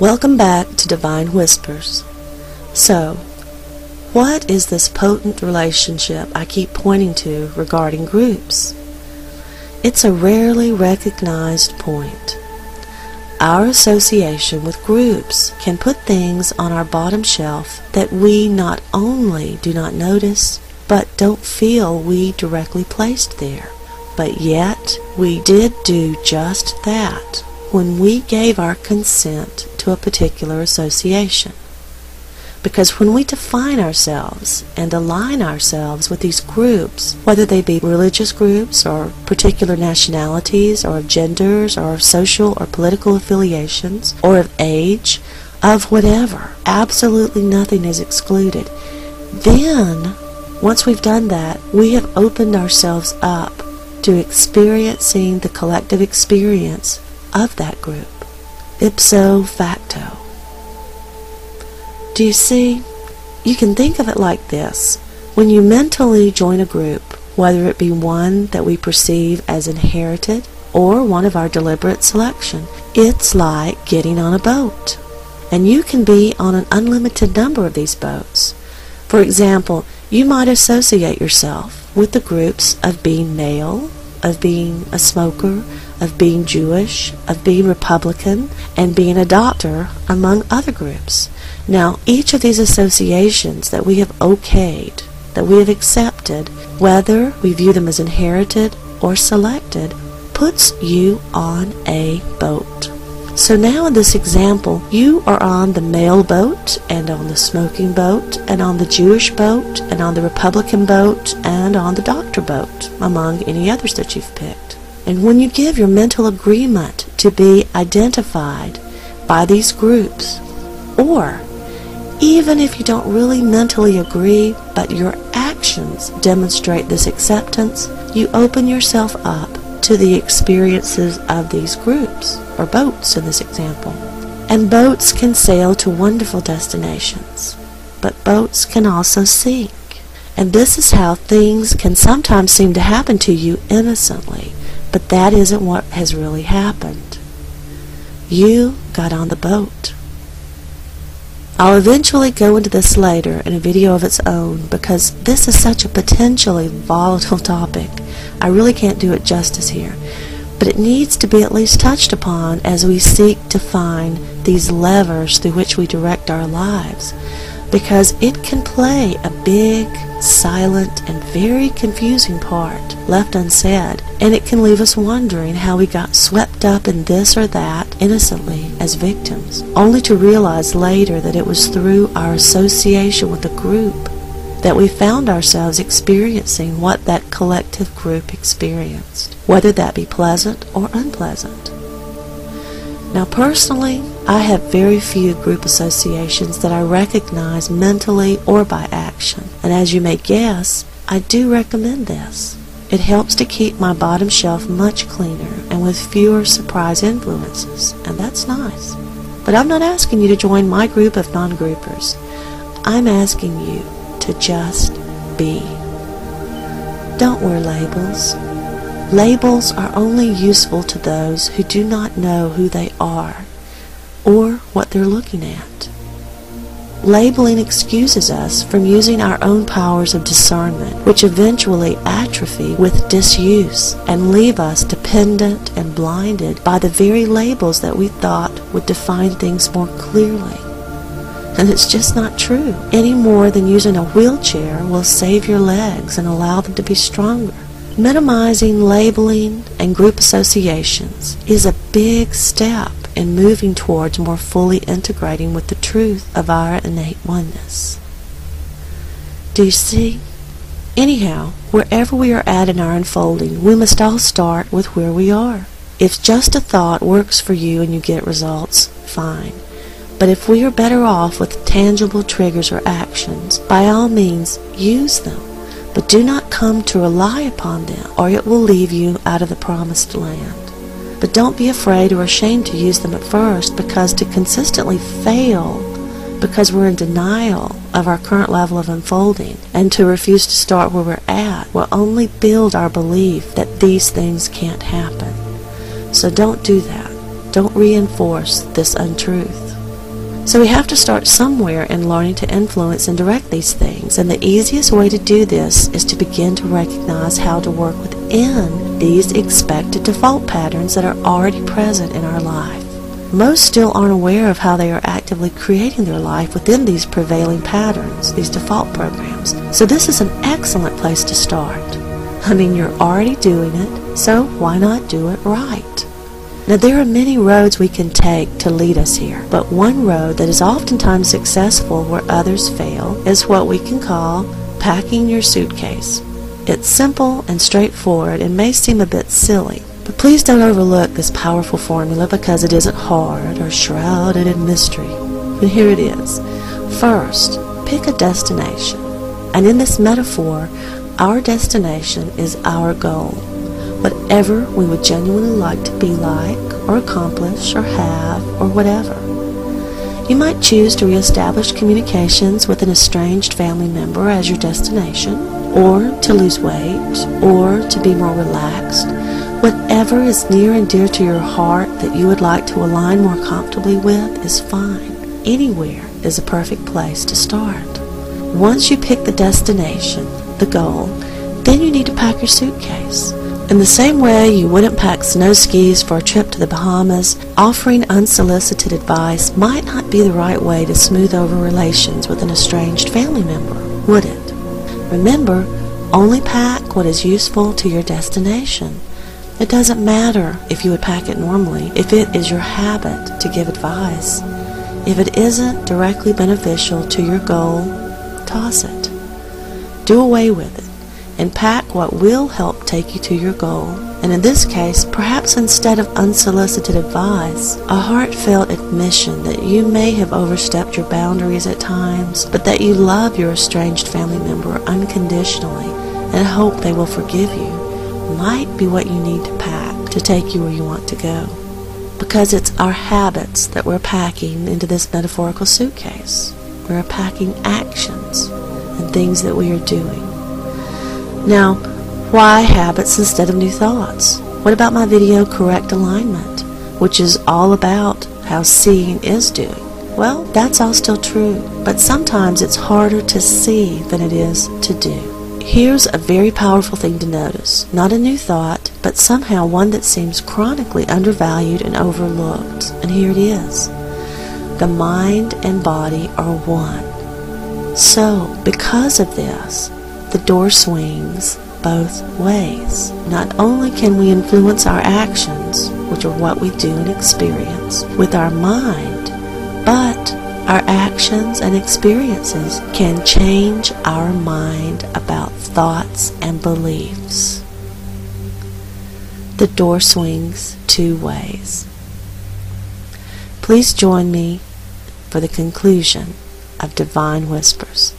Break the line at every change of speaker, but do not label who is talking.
Welcome back to Divine Whispers. So, what is this potent relationship I keep pointing to regarding groups? It's a rarely recognized point. Our association with groups can put things on our bottom shelf that we not only do not notice, but don't feel we directly placed there. But yet, we did do just that when we gave our consent to a particular association. Because when we define ourselves and align ourselves with these groups, whether they be religious groups or particular nationalities or of genders or social or political affiliations or of age, of whatever, absolutely nothing is excluded. Then, once we've done that, we have opened ourselves up to experiencing the collective experience of that group, ipso facto. Do you see? You can think of it like this. When you mentally join a group, whether it be one that we perceive as inherited or one of our deliberate selection, it's like getting on a boat. And you can be on an unlimited number of these boats. For example, you might associate yourself with the groups of being male, of being a smoker, of being Jewish, of being Republican, and being a doctor, among other groups. Now, each of these associations that we have okayed, that we have accepted, whether we view them as inherited or selected, puts you on a boat. So now in this example, you are on the male boat, and on the smoking boat, and on the Jewish boat, and on the Republican boat, and on the doctor boat, among any others that you've picked. And when you give your mental agreement to be identified by these groups, or even if you don't really mentally agree, but your actions demonstrate this acceptance, you open yourself up to the experiences of these groups, or boats in this example. And boats can sail to wonderful destinations, but boats can also sink. And this is how things can sometimes seem to happen to you innocently, but that isn't what has really happened. You got on the boat. I'll eventually go into this later in a video of its own because this is such a potentially volatile topic. I really can't do it justice here. But it needs to be at least touched upon as we seek to find these levers through which we direct our lives because it can play a big, silent, and very confusing part left unsaid, and it can leave us wondering how we got swept up in this or that innocently as victims, only to realize later that it was through our association with a group that we found ourselves experiencing what that collective group experienced, whether that be pleasant or unpleasant. Now, personally, I have very few group associations that I recognize mentally or by action, and as you may guess, I do recommend this. It helps to keep my bottom shelf much cleaner and with fewer surprise influences, and that's nice. But I'm not asking you to join my group of non groupers. I'm asking you to just be. Don't wear labels. Labels are only useful to those who do not know who they are or what they're looking at. Labeling excuses us from using our own powers of discernment, which eventually atrophy with disuse and leave us dependent and blinded by the very labels that we thought would define things more clearly. And it's just not true, any more than using a wheelchair will save your legs and allow them to be stronger. Minimizing labeling and group associations is a big step in moving towards more fully integrating with the truth of our innate oneness. Do you see? Anyhow, wherever we are at in our unfolding, we must all start with where we are. If just a thought works for you and you get results, fine. But if we are better off with tangible triggers or actions, by all means, use them. But do not come to rely upon them, or it will leave you out of the promised land. But don't be afraid or ashamed to use them at first, because to consistently fail because we're in denial of our current level of unfolding and to refuse to start where we're at will only build our belief that these things can't happen. So don't do that. Don't reinforce this untruth. So we have to start somewhere in learning to influence and direct these things, and the easiest way to do this is to begin to recognize how to work within these expected default patterns that are already present in our life. Most still aren't aware of how they are actively creating their life within these prevailing patterns, these default programs. So this is an excellent place to start. I mean, you're already doing it, so why not do it right? Now, there are many roads we can take to lead us here, but one road that is oftentimes successful where others fail is what we can call packing your suitcase. It's simple and straightforward and may seem a bit silly, but please don't overlook this powerful formula because it isn't hard or shrouded in mystery. But here it is. First, pick a destination. And in this metaphor, our destination is our goal whatever we would genuinely like to be like, or accomplish, or have, or whatever. You might choose to reestablish communications with an estranged family member as your destination, or to lose weight, or to be more relaxed. Whatever is near and dear to your heart that you would like to align more comfortably with is fine. Anywhere is a perfect place to start. Once you pick the destination, the goal, then you need to pack your suitcase. In the same way you wouldn't pack snow skis for a trip to the Bahamas, offering unsolicited advice might not be the right way to smooth over relations with an estranged family member, would it? Remember, only pack what is useful to your destination. It doesn't matter if you would pack it normally, if it is your habit to give advice. If it isn't directly beneficial to your goal, toss it. Do away with it and pack what will help take you to your goal. And in this case, perhaps instead of unsolicited advice, a heartfelt admission that you may have overstepped your boundaries at times, but that you love your estranged family member unconditionally and hope they will forgive you, might be what you need to pack to take you where you want to go. Because it's our habits that we're packing into this metaphorical suitcase. We're packing actions and things that we are doing. Now, why habits instead of new thoughts? What about my video Correct Alignment, which is all about how seeing is doing? Well, that's all still true, but sometimes it's harder to see than it is to do. Here's a very powerful thing to notice. Not a new thought, but somehow one that seems chronically undervalued and overlooked. And here it is. The mind and body are one. So, because of this, the door swings both ways. Not only can we influence our actions, which are what we do and experience, with our mind, but our actions and experiences can change our mind about thoughts and beliefs. The door swings two ways. Please join me for the conclusion of Divine Whispers.